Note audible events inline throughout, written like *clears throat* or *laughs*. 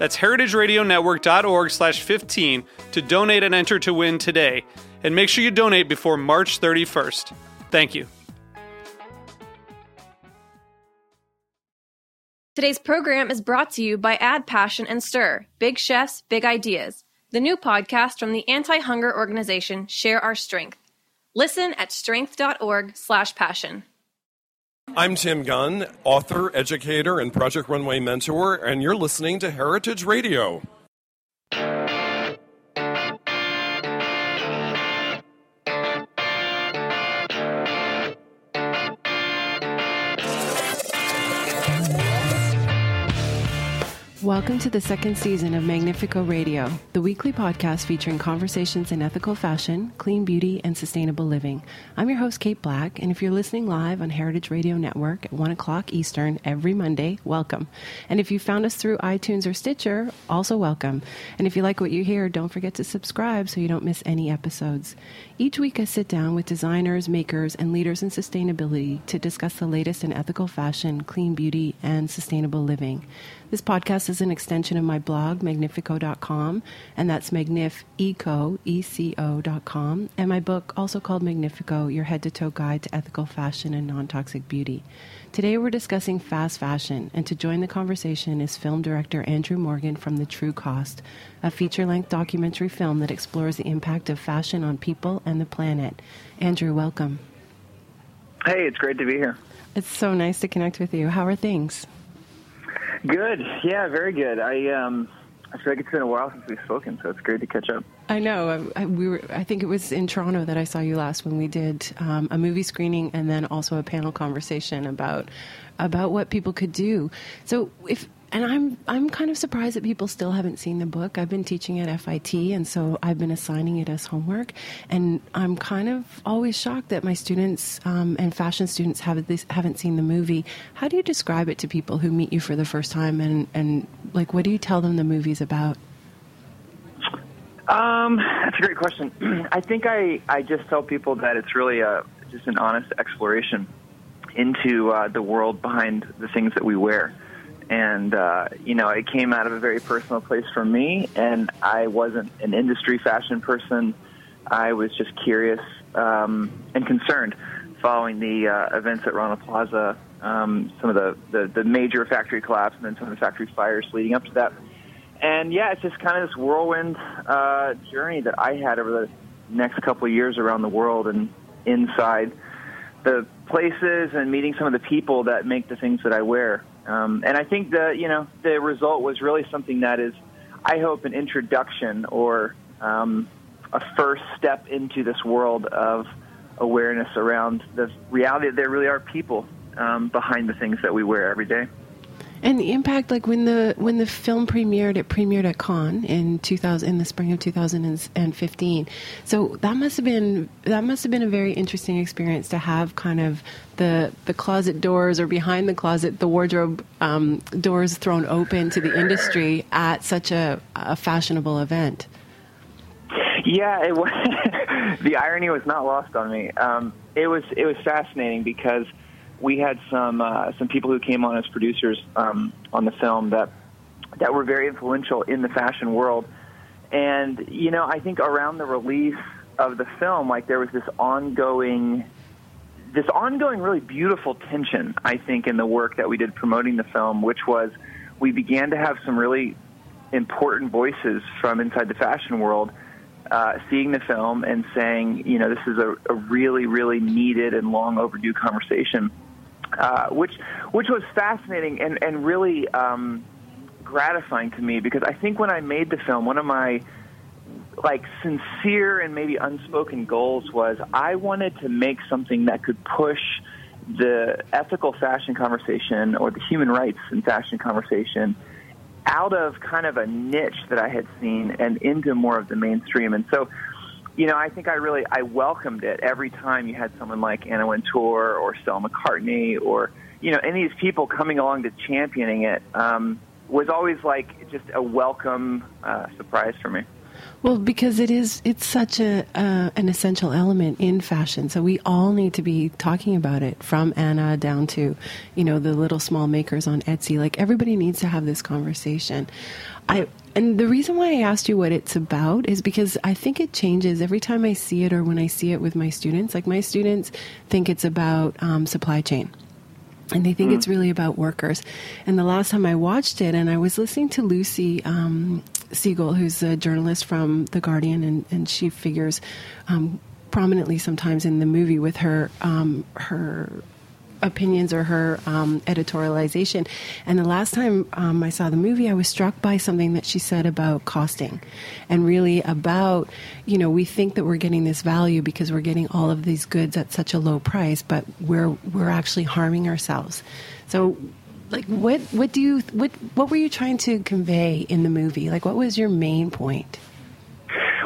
That's heritageradionetwork.org slash 15 to donate and enter to win today. And make sure you donate before March 31st. Thank you. Today's program is brought to you by Add Passion and Stir Big Chefs, Big Ideas, the new podcast from the anti hunger organization Share Our Strength. Listen at strength.org slash passion. I'm Tim Gunn, author, educator, and Project Runway mentor, and you're listening to Heritage Radio. Welcome to the second season of Magnifeco Radio, the weekly podcast featuring conversations in ethical fashion, clean beauty, and sustainable living. I'm your host, Kate Black, and if you're listening live on Heritage Radio Network at 1 o'clock Eastern every Monday, welcome. And if you found us through iTunes or Stitcher, also welcome. And if you like what you hear, don't forget to subscribe so you don't miss any episodes. Each week, I sit down with designers, makers, and leaders in sustainability to discuss the latest in ethical fashion, clean beauty, and sustainable living. This podcast is an extension of my blog, magnifeco.com, and that's magnifeco, E-C-O.com, and my book, also called Magnifeco, Your Head-to-Toe Guide to Ethical Fashion and Non-Toxic Beauty. Today we're discussing fast fashion, and to join the conversation is film director Andrew Morgan from The True Cost, a feature-length documentary film that explores the impact of fashion on people and the planet. Andrew, welcome. Hey, it's great to be here. It's so nice to connect with you. How are things? Good. Yeah, very good. I um, I feel like it's been a while since we've spoken, so it's great to catch up. I know. I, we were. I think it was in Toronto that I saw you last when we did um, a movie screening and then also a panel conversation about about what people could do. So if and I'm I'm kind of surprised that people still haven't seen the book. I've been teaching at FIT, and so I've been assigning it as homework. And I'm kind of always shocked that my students um, and fashion students have this, haven't seen the movie. How do you describe it to people who meet you for the first time? And and like, what do you tell them the movie's about? Um, that's a great question. *clears throat* I think I I just tell people that it's really a just an honest exploration into uh, the world behind the things that we wear and uh, you know it came out of a very personal place for me. And i wasn't an industry fashion person. I was just curious um, and concerned following the uh, events at rana plaza um, some of the, the, the major factory collapse and then some of the factory fires leading up to that. And yeah it's just kind of this whirlwind uh, journey that i had over the next couple of years around the world and inside the places and meeting some of the people that make the things that i wear um, and I think the you know the result was really something that is, I hope, an introduction or um, a first step into this world of awareness around the reality that there really are people um, behind the things that we wear every day. And the impact, like when the when the film premiered, it premiered at Cannes in 2000 in the spring of 2015. So that must have been that must have been a very interesting experience to have kind of the the closet doors or behind the closet, the wardrobe um, doors thrown open to the industry at such a, a fashionable event. Yeah, it was, *laughs* the irony was not lost on me. Um, it was it was fascinating because we had some uh, some people who came on as producers um, on the film that that were very influential in the fashion world. And you know, I think around the release of the film, like there was this ongoing this ongoing really beautiful tension, I think, in the work that we did promoting the film, which was we began to have some really important voices from inside the fashion world uh, seeing the film and saying, you know, this is a, a really, really needed and long overdue conversation, uh, which which was fascinating and and really um, gratifying to me because I think when I made the film, one of my like sincere and maybe unspoken goals was I wanted to make something that could push the ethical fashion conversation or the human rights in fashion conversation out of kind of a niche that I had seen and into more of the mainstream. And so, you know, I think I really I welcomed it every time you had someone like Anna Wintour or Stella McCartney or you know any of these people coming along to championing it um, was always like just a welcome uh, surprise for me. Well, because it is, it's such a uh, an essential element in fashion. So we all need to be talking about it, from Anna down to, you know, the little small makers on Etsy. Like everybody needs to have this conversation. I and the reason why I asked you what it's about is because I think it changes every time I see it or when I see it with my students. Like my students think it's about um, supply chain and they think mm. it's really about workers. And the last time I watched it, and I was listening to Lucy um, Siegle, who's a journalist from The Guardian, and, and she figures um, prominently sometimes in the movie with her um, her opinions or her um, editorialization. And the last time um, I saw the movie, I was struck by something that she said about costing, and really about you know we think that we're getting this value because we're getting all of these goods at such a low price, but we're we're actually harming ourselves. So like what what do you what what were you trying to convey in the movie? Like what was your main point?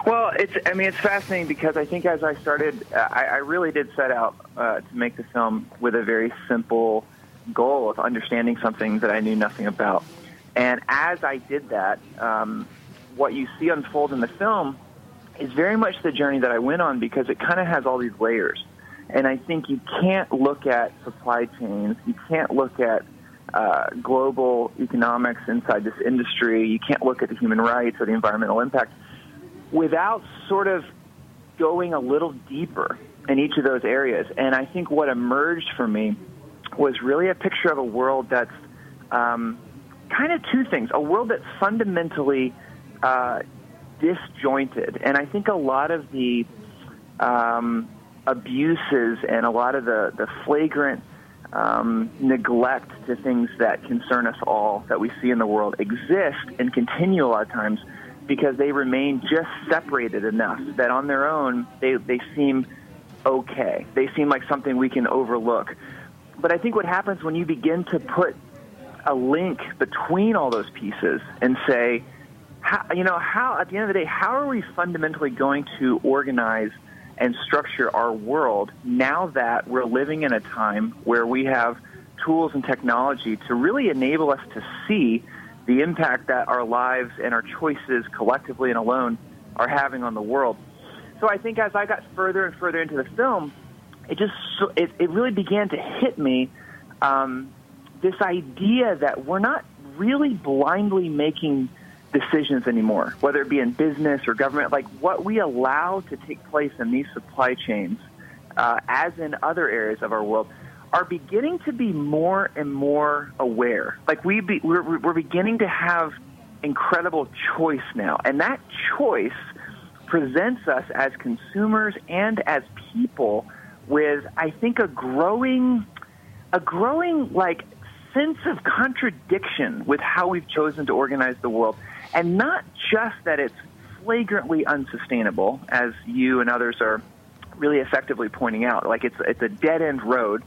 Well, it's I mean it's fascinating because I think as I started, I, I really did set out uh, to make the film with a very simple goal of understanding something that I knew nothing about. And as I did that, um, what you see unfold in the film is very much the journey that I went on because it kind of has all these layers. And I think you can't look at supply chains, you can't look at uh, global economics inside this industry. You can't look at the human rights or the environmental impact without sort of going a little deeper in each of those areas. And I think what emerged for me was really a picture of a world that's um, kind of two things a world that's fundamentally uh, disjointed. And I think a lot of the um, abuses and a lot of the, the flagrant um, neglect to things that concern us all that we see in the world exist and continue a lot of times because they remain just separated enough that on their own they, they seem okay. They seem like something we can overlook. But I think what happens when you begin to put a link between all those pieces and say, how, you know, how at the end of the day, how are we fundamentally going to organize and structure our world now that we're living in a time where we have tools and technology to really enable us to see the impact that our lives and our choices collectively and alone are having on the world. So I think as I got further and further into the film, it just it, it really began to hit me um, this idea that we're not really blindly making decisions anymore, whether it be in business or government, like what we allow to take place in these supply chains, uh, as in other areas of our world, are beginning to be more and more aware. Like we be, we're, we're beginning to have incredible choice now, and that choice presents us as consumers and as people with, I think, a growing, a growing like sense of contradiction with how we've chosen to organize the world. And not just that it's flagrantly unsustainable, as you and others are really effectively pointing out. Like it's it's a dead end road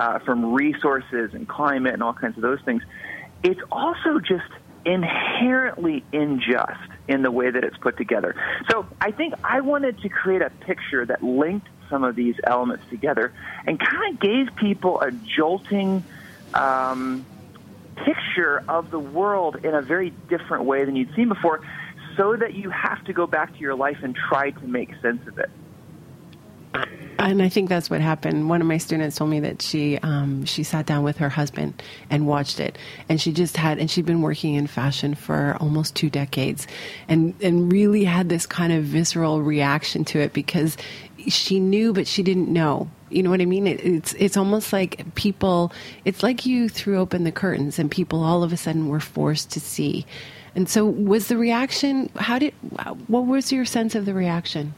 uh, from resources and climate and all kinds of those things. It's also just inherently unjust in the way that it's put together. So I think I wanted to create a picture that linked some of these elements together and kind of gave people a jolting um, picture of the world in a very different way than you'd seen before, so that you have to go back to your life and try to make sense of it. And I think that's what happened. One of my students told me that she um, she sat down with her husband and watched it, and she just had, and she'd been working in fashion for almost two decades, and and really had this kind of visceral reaction to it because she knew, but she didn't know. You know what I mean? It, it's it's almost like people. It's like you threw open the curtains, and people all of a sudden were forced to see. And so, was the reaction? How did? What was your sense of the reaction?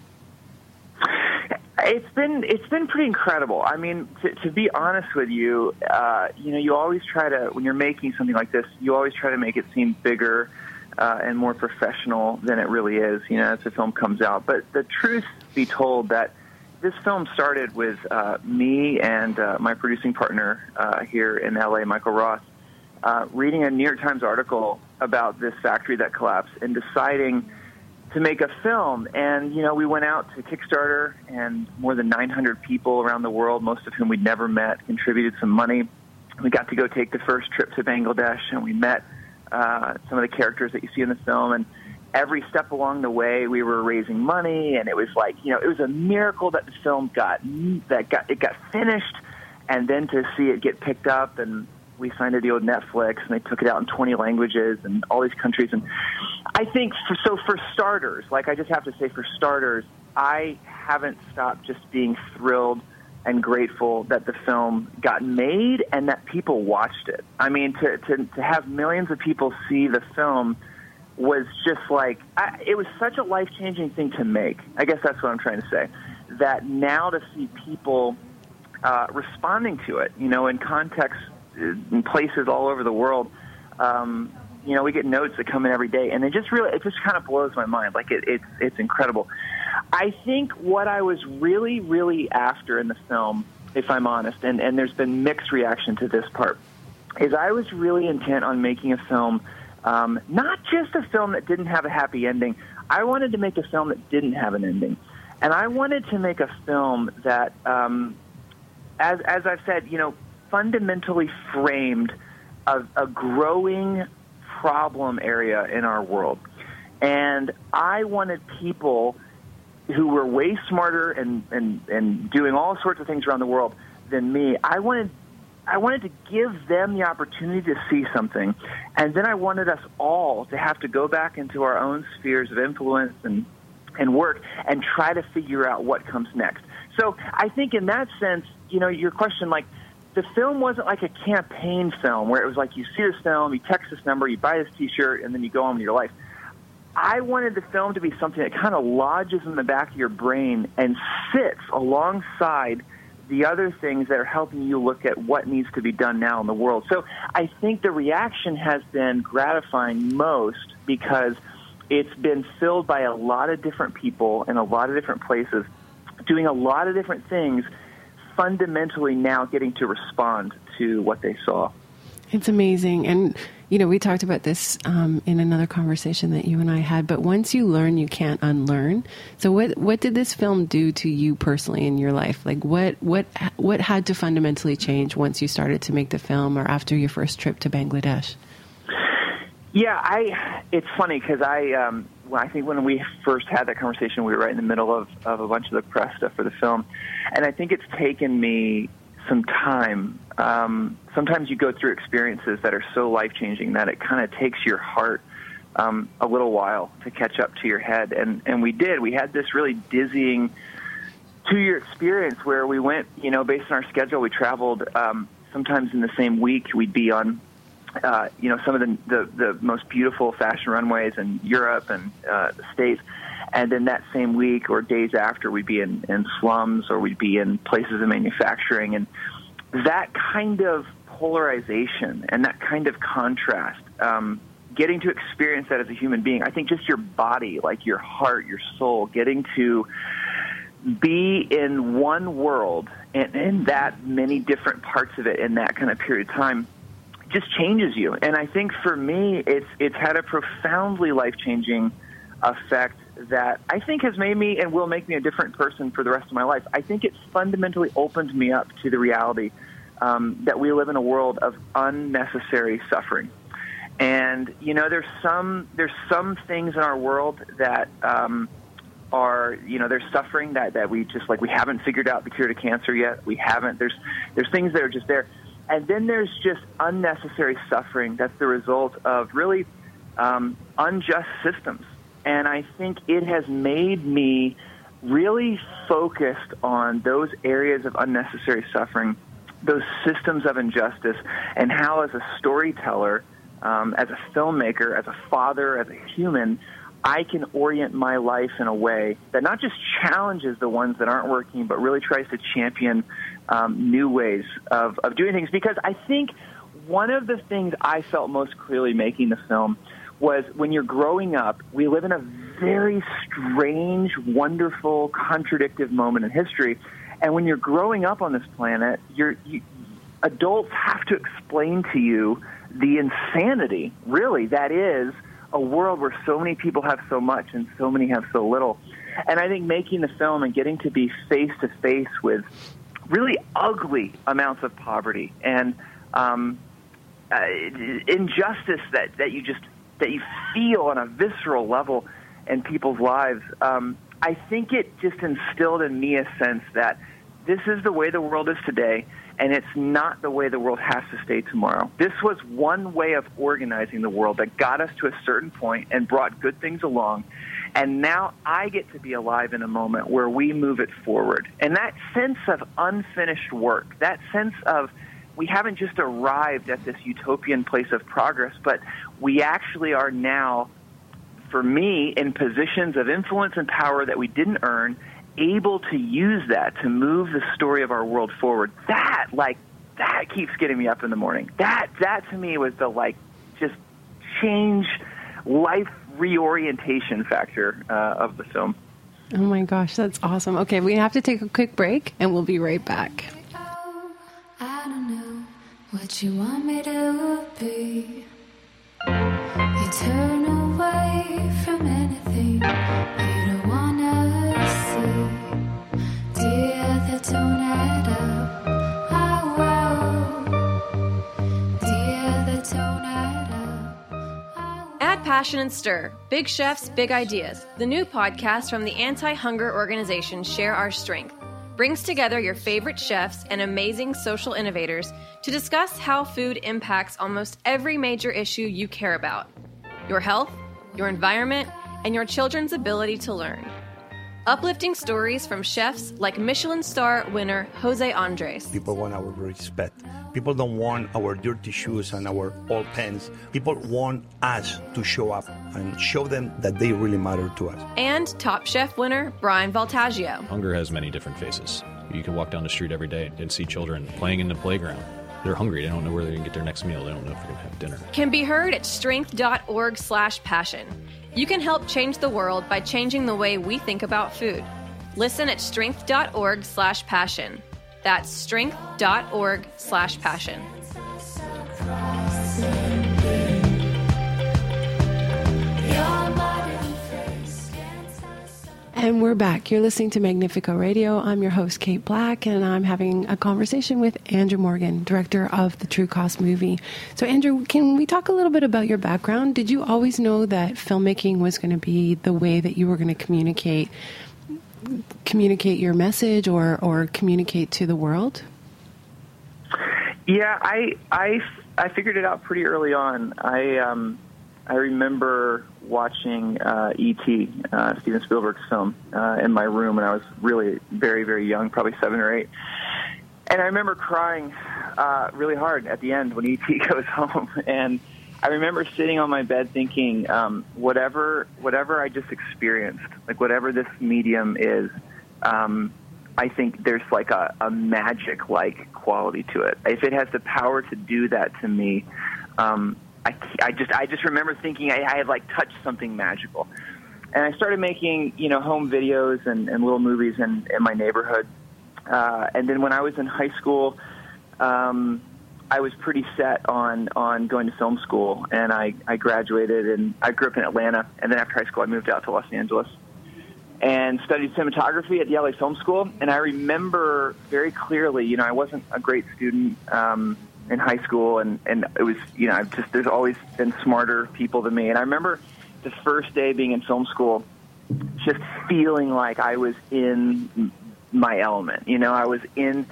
It's been it's been pretty incredible. I mean, to, to be honest with you, uh, you know, you always try to when you're making something like this, you always try to make it seem bigger uh, and more professional than it really is. You know, as the film comes out. But the truth be told, that this film started with uh, me and uh, my producing partner uh, here in LA, Michael Ross, uh, reading a New York Times article about this factory that collapsed and deciding to make a film. And, you know, we went out to Kickstarter, and more than 900 people around the world, most of whom we'd never met, contributed some money. We got to go take the first trip to Bangladesh, and we met uh, some of the characters that you see in the film. And every step along the way, we were raising money, and it was like, you know, it was a miracle that the film got that got it got finished, and then to see it get picked up and we signed a deal with Netflix, and they took it out in 20 languages and all these countries. And I think for, so. For starters, like I just have to say, for starters, I haven't stopped just being thrilled and grateful that the film got made and that people watched it. I mean, to to, to have millions of people see the film was just like I, it was such a life changing thing to make. I guess that's what I'm trying to say. That now to see people uh, responding to it, you know, in context in places all over the world. Um, you know, we get notes that come in every day, and it just really, it just kind of blows my mind. Like it, it's, it's incredible. I think what I was really, really after in the film, if I'm honest, and, and there's been mixed reaction to this part, is I was really intent on making a film, um, not just a film that didn't have a happy ending. I wanted to make a film that didn't have an ending, and I wanted to make a film that, um, as as I've said, you know, fundamentally framed a, a growing problem area in our world. And I wanted people who were way smarter and, and, and doing all sorts of things around the world than me. I wanted I wanted to give them the opportunity to see something, and then I wanted us all to have to go back into our own spheres of influence and and work and try to figure out what comes next. So I think in that sense, you know, your question like the film wasn't like a campaign film where it was like you see this film, you text this number, you buy this T-shirt, and then you go on with your life. I wanted the film to be something that kind of lodges in the back of your brain and sits alongside the other things that are helping you look at what needs to be done now in the world. So I think the reaction has been gratifying most because it's been filled by a lot of different people in a lot of different places doing a lot of different things fundamentally now getting to respond to what they saw. It's amazing. And, you know, we talked about this um, in another conversation that you and I had, but once you learn, you can't unlearn. So what, what did this film do to you personally in your life? Like what, what, what had to fundamentally change once you started to make the film or after your first trip to Bangladesh? Yeah, I, it's funny because I, um, I think when we first had that conversation, we were right in the middle of, of a bunch of the press stuff for the film. And I think it's taken me some time. Um, sometimes you go through experiences that are so life changing that it kind of takes your heart um, a little while to catch up to your head. And, and we did. We had this really dizzying two year experience where we went, you know, based on our schedule, we traveled um, sometimes in the same week. We'd be on uh, you know, some of the, the, the most beautiful fashion runways in Europe and uh, the States. And then that same week or days after, we'd be in, in slums or we'd be in places of manufacturing. And that kind of polarization and that kind of contrast, um, getting to experience that as a human being, I think just your body, like your heart, your soul, getting to be in one world and in that many different parts of it in that kind of period of time just changes you. And I think for me, it's it's had a profoundly life changing effect that I think has made me and will make me a different person for the rest of my life. I think it's fundamentally opened me up to the reality um, that we live in a world of unnecessary suffering. And you know, there's some there's some things in our world that um, are you know there's suffering that that we just like we haven't figured out the cure to cancer yet. We haven't. There's there's things that are just there, and then there's just unnecessary suffering that's the result of really um, unjust systems. And I think it has made me really focused on those areas of unnecessary suffering, those systems of injustice, and how, as a storyteller, um, as a filmmaker, as a father, as a human, I can orient my life in a way that not just challenges the ones that aren't working, but really tries to champion um, new ways of, of doing things. Because I think one of the things I felt most clearly making the film was when you're growing up, we live in a very strange, wonderful, contradictive moment in history. And when you're growing up on this planet, you're, you, adults have to explain to you the insanity, really, that is a world where so many people have so much and so many have so little. And I think making the film and getting to be face to face with really ugly amounts of poverty and um, uh, injustice that, that you just that you feel on a visceral level in people's lives. Um, I think it just instilled in me a sense that this is the way the world is today, and it's not the way the world has to stay tomorrow. This was one way of organizing the world that got us to a certain point and brought good things along. And now I get to be alive in a moment where we move it forward. And that sense of unfinished work, that sense of we haven't just arrived at this utopian place of progress, but we actually are now, for me, in positions of influence and power that we didn't earn, able to use that to move the story of our world forward. That, like, that keeps getting me up in the morning. That, that to me was the, like, just change life reorientation factor uh, of the film. Oh my gosh, that's awesome. Okay, we have to take a quick break and we'll be right back. I passion and stir. Big Chefs, Big Ideas. The new podcast from the anti hunger organization Share Our Strength brings together your favorite chefs and amazing social innovators to discuss how food impacts almost every major issue you care about your health, your environment, and your children's ability to learn. Uplifting stories from chefs like Michelin star winner Jose Andres. People want our respect. People don't want our dirty shoes and our old pants. People want us to show up and show them that they really matter to us. And Top Chef winner Brian Voltaggio. Hunger has many different faces. You can walk down the street every day and see children playing in the playground. They're hungry. They don't know where they're going to get their next meal. They don't know if they're going to have dinner. Can be heard at strength.org slash passion. You can help change the world by changing the way we think about food. Listen at strength.org slash passion. That's strength.org slash passion. And we're back. You're listening to Magnifeco Radio. I'm your host, Kate Black, and I'm having a conversation with Andrew Morgan, director of the True Cost movie. So, Andrew, can we talk a little bit about your background? Did you always know that filmmaking was going to be the way that you were going to communicate communicate your message or, or communicate to the world? Yeah, I I I figured it out pretty early on. I um I remember watching uh, E.T., uh, Steven Spielberg's film, uh, in my room when I was really very very young, probably seven or eight, and I remember crying uh, really hard at the end when E.T. *laughs* goes home and. I remember sitting on my bed thinking, um, whatever, whatever I just experienced, like whatever this medium is, um, I think there's like a, a magic like quality to it. If it has the power to do that to me, um, I, I just I just remember thinking I, I had like touched something magical, and I started making you know home videos and, and little movies in, in my neighborhood, uh, and then when I was in high school. Um, I was pretty set on on going to film school, and I I graduated, and I grew up in Atlanta, and then after high school, I moved out to Los Angeles, and studied cinematography at the LA Film School. And I remember very clearly, you know, I wasn't a great student um, in high school, and and it was, you know, I've just there's always been smarter people than me, and I remember the first day being in film school, just feeling like I was in my element. You know, I was in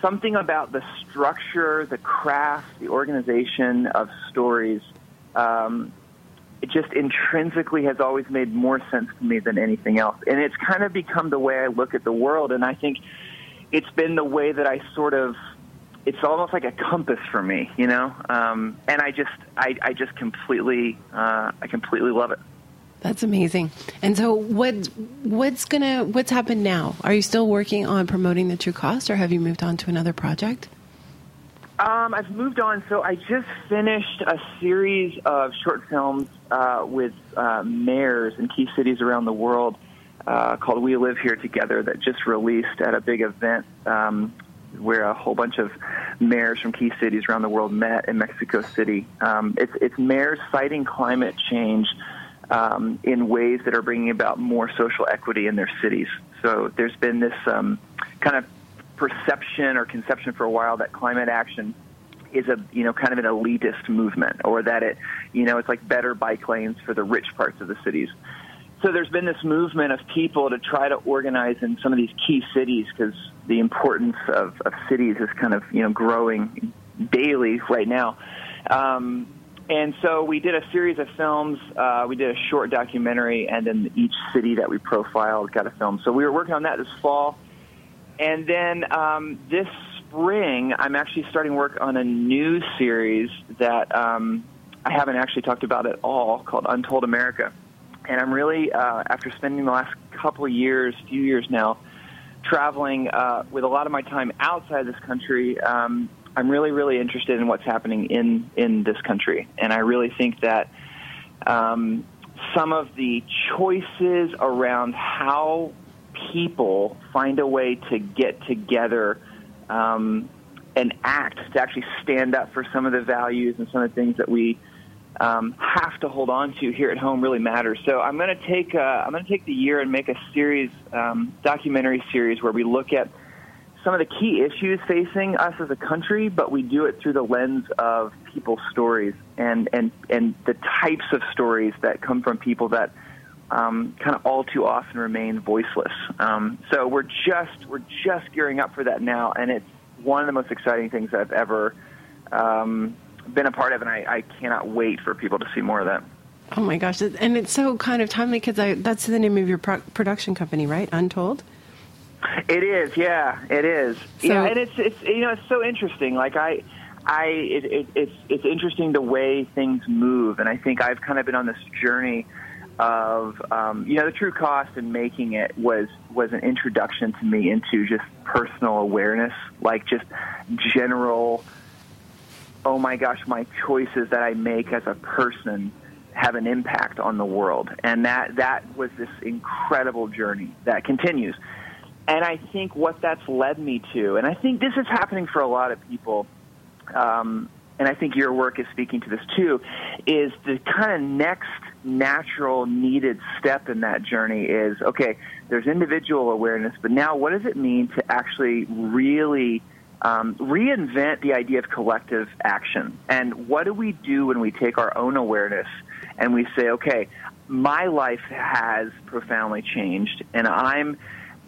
something about the structure, the craft, the organization of stories. Um, it just intrinsically has always made more sense to me than anything else. And it's kind of become the way I look at the world. And I think it's been the way that I sort of, it's almost like a compass for me, you know? Um, and I just, I, I just completely, uh, I completely love it. That's amazing. And so, what what's gonna what's happened now? Are you still working on promoting the True Cost, or have you moved on to another project? Um, I've moved on. So I just finished a series of short films uh, with uh, mayors in key cities around the world uh, called "We Live Here Together" that just released at a big event um, where a whole bunch of mayors from key cities around the world met in Mexico City. Um, it's, it's mayors fighting climate change um, in ways that are bringing about more social equity in their cities. So there's been this um, kind of perception or conception for a while that climate action is a you know kind of an elitist movement or that it you know it's like better bike lanes for the rich parts of the cities so there's been this movement of people to try to organize in some of these key cities because the importance of, of cities is kind of you know growing daily right now um, and so we did a series of films. Uh, we did a short documentary, and then each city that we profiled got a film. So we were working on that this fall. And then um, this spring, I'm actually starting work on a new series that um, I haven't actually talked about at all called Untold America. And I'm really, uh, after spending the last couple of years, few years now, traveling uh, with a lot of my time outside this country, um, I'm really, really interested in what's happening in in this country, and I really think that um, some of the choices around how people find a way to get together um, and act to actually stand up for some of the values and some of the things that we um, have to hold on to here at home really matters. So I'm going to take uh, I'm going to take the year and make a series um, documentary series where we look at some of the key issues facing us as a country, but we do it through the lens of people's stories and and and the types of stories that come from people that um, kind of all too often remain voiceless. Um, so we're just we're just gearing up for that now, and it's one of the most exciting things I've ever um, been a part of, and I, I cannot wait for people to see more of that. Oh my gosh! And it's so kind of timely because that's the name of your pro- production company, right? Untold. It is, yeah, it is. So, yeah, and it's it's you know it's so interesting. Like I, I it, it, it's it's interesting the way things move, and I think I've kind of been on this journey of um, you know the true cost and making it was was an introduction to me into just personal awareness, like just general. Oh my gosh, my choices that I make as a person have an impact on the world, and that that was this incredible journey that continues. And I think what that's led me to, and I think this is happening for a lot of people, um, and I think your work is speaking to this too, is the kind of next natural needed step in that journey is okay, there's individual awareness, but now what does it mean to actually really um, reinvent the idea of collective action? And what do we do when we take our own awareness and we say, okay, my life has profoundly changed, and I'm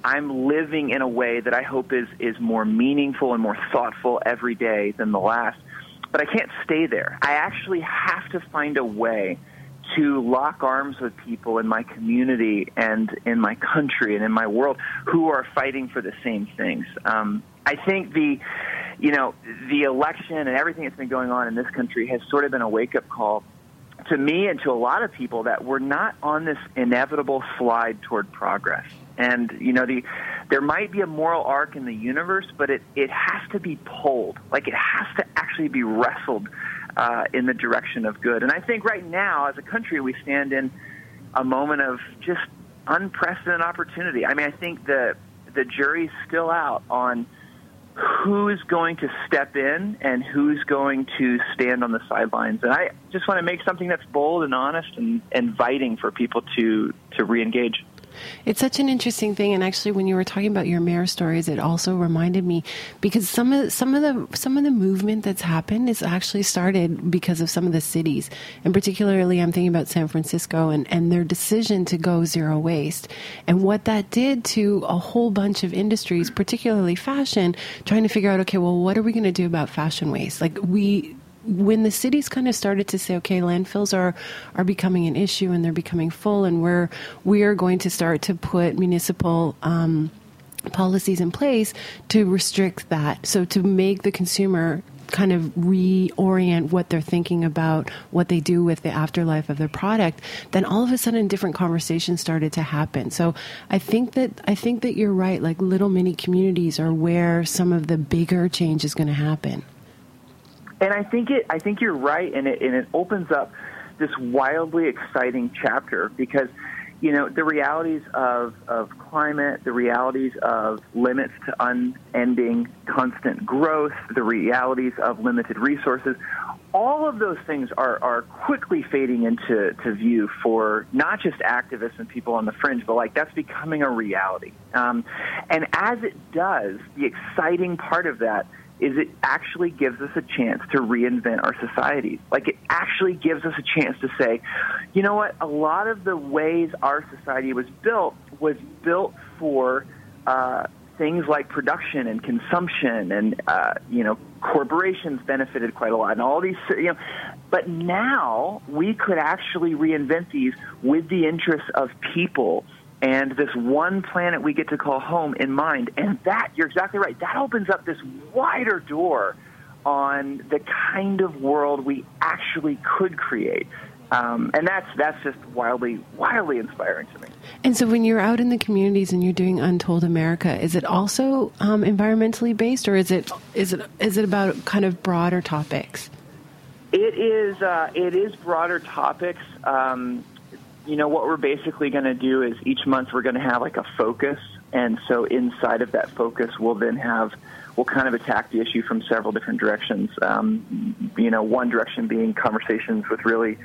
I'm living in a way that I hope is is more meaningful and more thoughtful every day than the last. But I can't stay there. I actually have to find a way to lock arms with people in my community and in my country and in my world who are fighting for the same things. Um, I think the, you know, the election and everything that's been going on in this country has sort of been a wake up call to me and to a lot of people that we're not on this inevitable slide toward progress. And you know, the there might be a moral arc in the universe, but it it has to be pulled. Like it has to actually be wrestled uh, in the direction of good. And I think right now, as a country, we stand in a moment of just unprecedented opportunity. I mean, I think the the jury's still out on who's going to step in and who's going to stand on the sidelines. And I just want to make something that's bold and honest and inviting for people to to reengage. It's such an interesting thing, and actually, when you were talking about your mayor stories, it also reminded me because some of some of the some of the movement that's happened is actually started because of some of the cities, and particularly, I'm thinking about San Francisco and and their decision to go zero waste, and what that did to a whole bunch of industries, particularly fashion, trying to figure out, okay, well, what are we going to do about fashion waste? Like we when the cities kind of started to say, okay, landfills are are becoming an issue and they're becoming full, and we're we are going to start to put municipal um, policies in place to restrict that, so to make the consumer kind of reorient what they're thinking about what they do with the afterlife of their product then all of a sudden different conversations started to happen. So i think that i think that you're right. Like little mini communities are where some of the bigger change is going to happen and I think it. I think you're right, and it and it opens up this wildly exciting chapter because you know the realities of of climate, the realities of limits to unending constant growth, the realities of limited resources. All of those things are, are quickly fading into to view for not just activists and people on the fringe, but like that's becoming a reality. Um, and as it does, the exciting part of that is it actually gives us a chance to reinvent our societies. Like it actually gives us a chance to say, you know what, a lot of the ways our society was built was built for uh, things like production and consumption and uh, you know corporations benefited quite a lot and all these you know but now we could actually reinvent these with the interests of people and this one planet we get to call home in mind. And that, you're exactly right, that opens up this wider door on the kind of world we actually could create. Um, and that's that's just wildly wildly inspiring to me. And so, when you're out in the communities and you're doing Untold America, is it also um, environmentally based, or is it is it is it about kind of broader topics? It is uh, it is broader topics. Um, you know, what we're basically going to do is each month we're going to have like a focus. And so inside of that focus, we'll then have, we'll kind of attack the issue from several different directions. Um, you know, one direction being conversations with really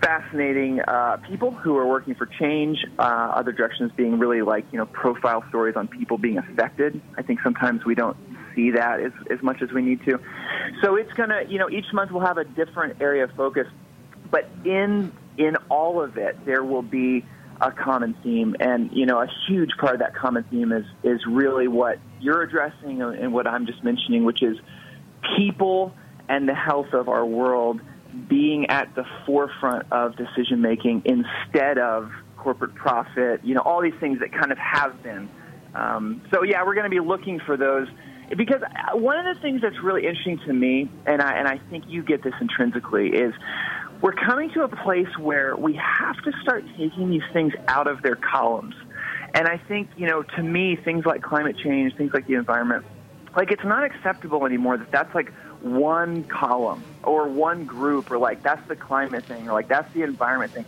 fascinating uh, people who are working for change. Uh, other directions being really like, you know, profile stories on people being affected. I think sometimes we don't see that as, as much as we need to. So it's going to, you know, each month we'll have a different area of focus. But in in all of it, there will be a common theme, and you know, a huge part of that common theme is is really what you're addressing and what I'm just mentioning, which is people and the health of our world being at the forefront of decision making instead of corporate profit. You know, all these things that kind of have been. Um, so yeah, we're going to be looking for those because one of the things that's really interesting to me, and I and I think you get this intrinsically, is we're coming to a place where we have to start taking these things out of their columns. And I think, you know, to me, things like climate change, things like the environment, like it's not acceptable anymore that that's like one column or one group or like that's the climate thing or like that's the environment thing.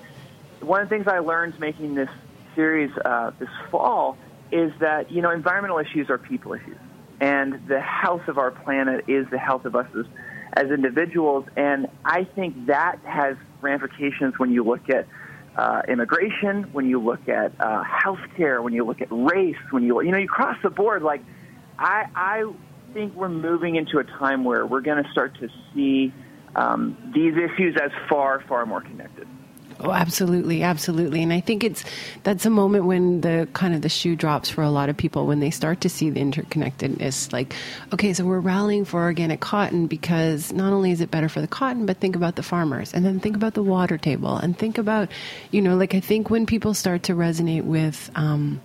One of the things I learned making this series uh, this fall is that, you know, environmental issues are people issues. And the health of our planet is the health of us as as individuals. And I think that has ramifications when you look at uh, immigration, when you look at uh, healthcare, when you look at race, when you you know you cross the board. Like I, I think we're moving into a time where we're going to start to see um, these issues as far, far more connected. Oh, absolutely, absolutely. And I think it's that's a moment when the kind of the shoe drops for a lot of people when they start to see the interconnectedness. Like, okay, so we're rallying for organic cotton because not only is it better for the cotton, but think about the farmers, and then think about the water table, and think about, you know, like I think when people start to resonate with. Um,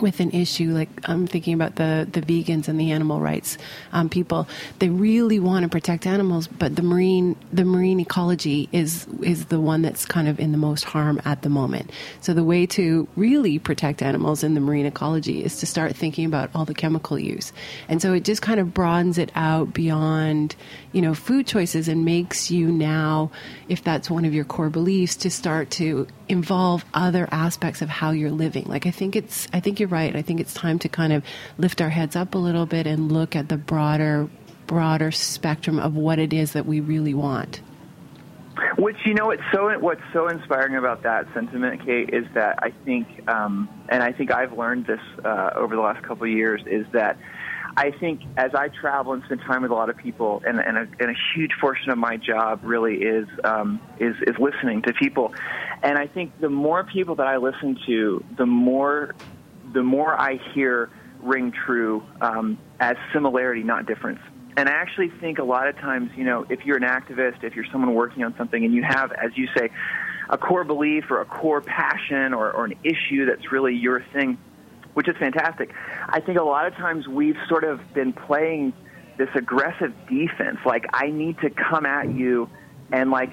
with an issue like I'm thinking about the the vegans and the animal rights um, people. They really want to protect animals, but the marine the marine ecology is is the one that's kind of in the most harm at the moment. So the way to really protect animals in the marine ecology is to start thinking about all the chemical use, and so it just kind of broadens it out beyond you know food choices and makes you now, if that's one of your core beliefs, to start to involve other aspects of how you're living. Like I think it's I think you're right. I think it's time to kind of lift our heads up a little bit and look at the broader broader spectrum of what it is that we really want. Which you know, it's so what's so inspiring about that sentiment, Kate, is that I think, um, and I think I've learned this uh, over the last couple of years, is that I think as I travel and spend time with a lot of people, and, and, a, and a huge portion of my job really is, um, is is listening to people, and I think the more people that I listen to, the more the more I hear ring true um, as similarity, not difference. And I actually think a lot of times, you know, if you're an activist, if you're someone working on something, and you have, as you say, a core belief or a core passion or, or an issue that's really your thing, which is fantastic. I think a lot of times we've sort of been playing this aggressive defense, like I need to come at you and like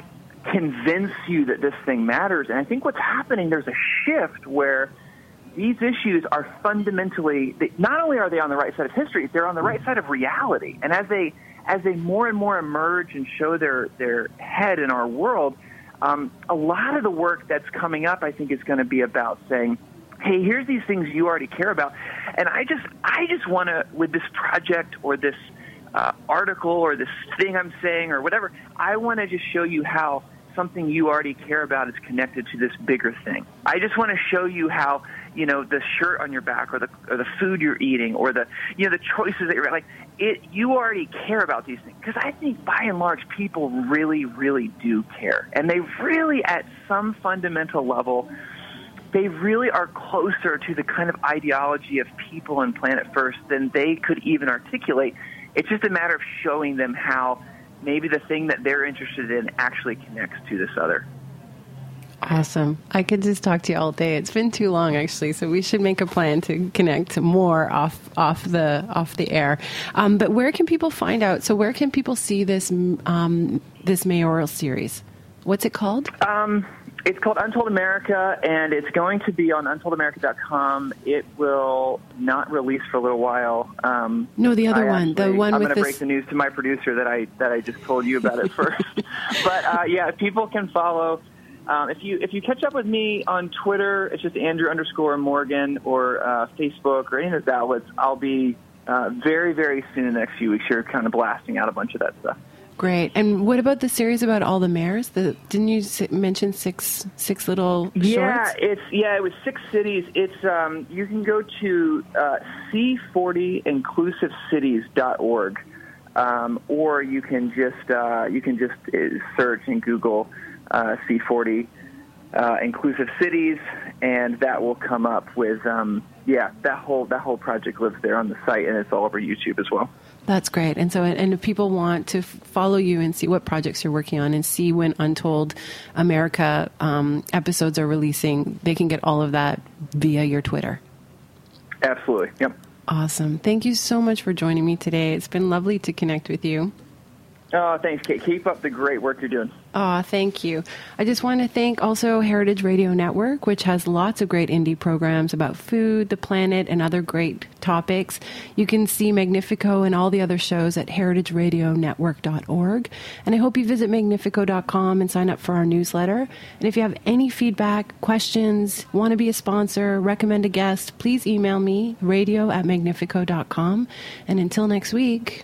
convince you that this thing matters. And I think what's happening, there's a shift where these issues are fundamentally not only are they on the right side of history, they're on the right side of reality. And as they as they more and more emerge and show their their head in our world, um, a lot of the work that's coming up, I think, is going to be about saying, "Hey, here's these things you already care about," and I just I just want to with this project or this uh, article or this thing I'm saying or whatever, I want to just show you how something you already care about is connected to this bigger thing. I just want to show you how you know the shirt on your back or the or the food you're eating or the you know the choices that you're like it you already care about these things. Because I think by and large people really really do care. And they really at some fundamental level they really are closer to the kind of ideology of people and planet first than they could even articulate. It's just a matter of showing them how maybe the thing that they're interested in actually connects to this other Awesome. I could just talk to you all day. It's been too long actually, so we should make a plan to connect more off off the off the air. Um, but where can people find out? So where can people see this um, this mayoral series? What's it called? Um, it's called Untold America, and it's going to be on UntoldAmerica.com. It will not release for a little while. Um, no, the other I one, actually, the one I'm going to this. break the news to my producer that I that I just told you about it *laughs* first. *laughs* but uh, yeah, people can follow. Um, if you if you catch up with me on Twitter, it's just Andrew underscore Morgan or uh, Facebook or any of those outlets. I'll be uh, very very soon in the next few weeks here, kind of blasting out a bunch of that stuff. Great. And what about the series about all the mayors? The, didn't you mention six six little Yeah, shorts? it's yeah, it was six cities. It's um, you can go to uh, c40inclusivecities.org, um, or you can just uh, you can just uh, search in Google uh, C40 uh, inclusive cities, and that will come up with um, yeah that whole that whole project lives there on the site, and it's all over YouTube as well. That's great. And so, and if people want to f- follow you and see what projects you're working on and see when Untold America um, episodes are releasing, they can get all of that via your Twitter. Absolutely. Yep. Awesome. Thank you so much for joining me today. It's been lovely to connect with you. Oh, thanks, Kate. Keep up the great work you're doing. Aw, thank you. I just want to thank also Heritage Radio Network, which has lots of great indie programs about food, the planet, and other great topics. You can see Magnifeco and all the other shows at heritageradionetwork.org. And I hope you visit magnifeco.com and sign up for our newsletter. And if you have any feedback, questions, want to be a sponsor, recommend a guest, please email me, radio at magnifeco.com. And until next week,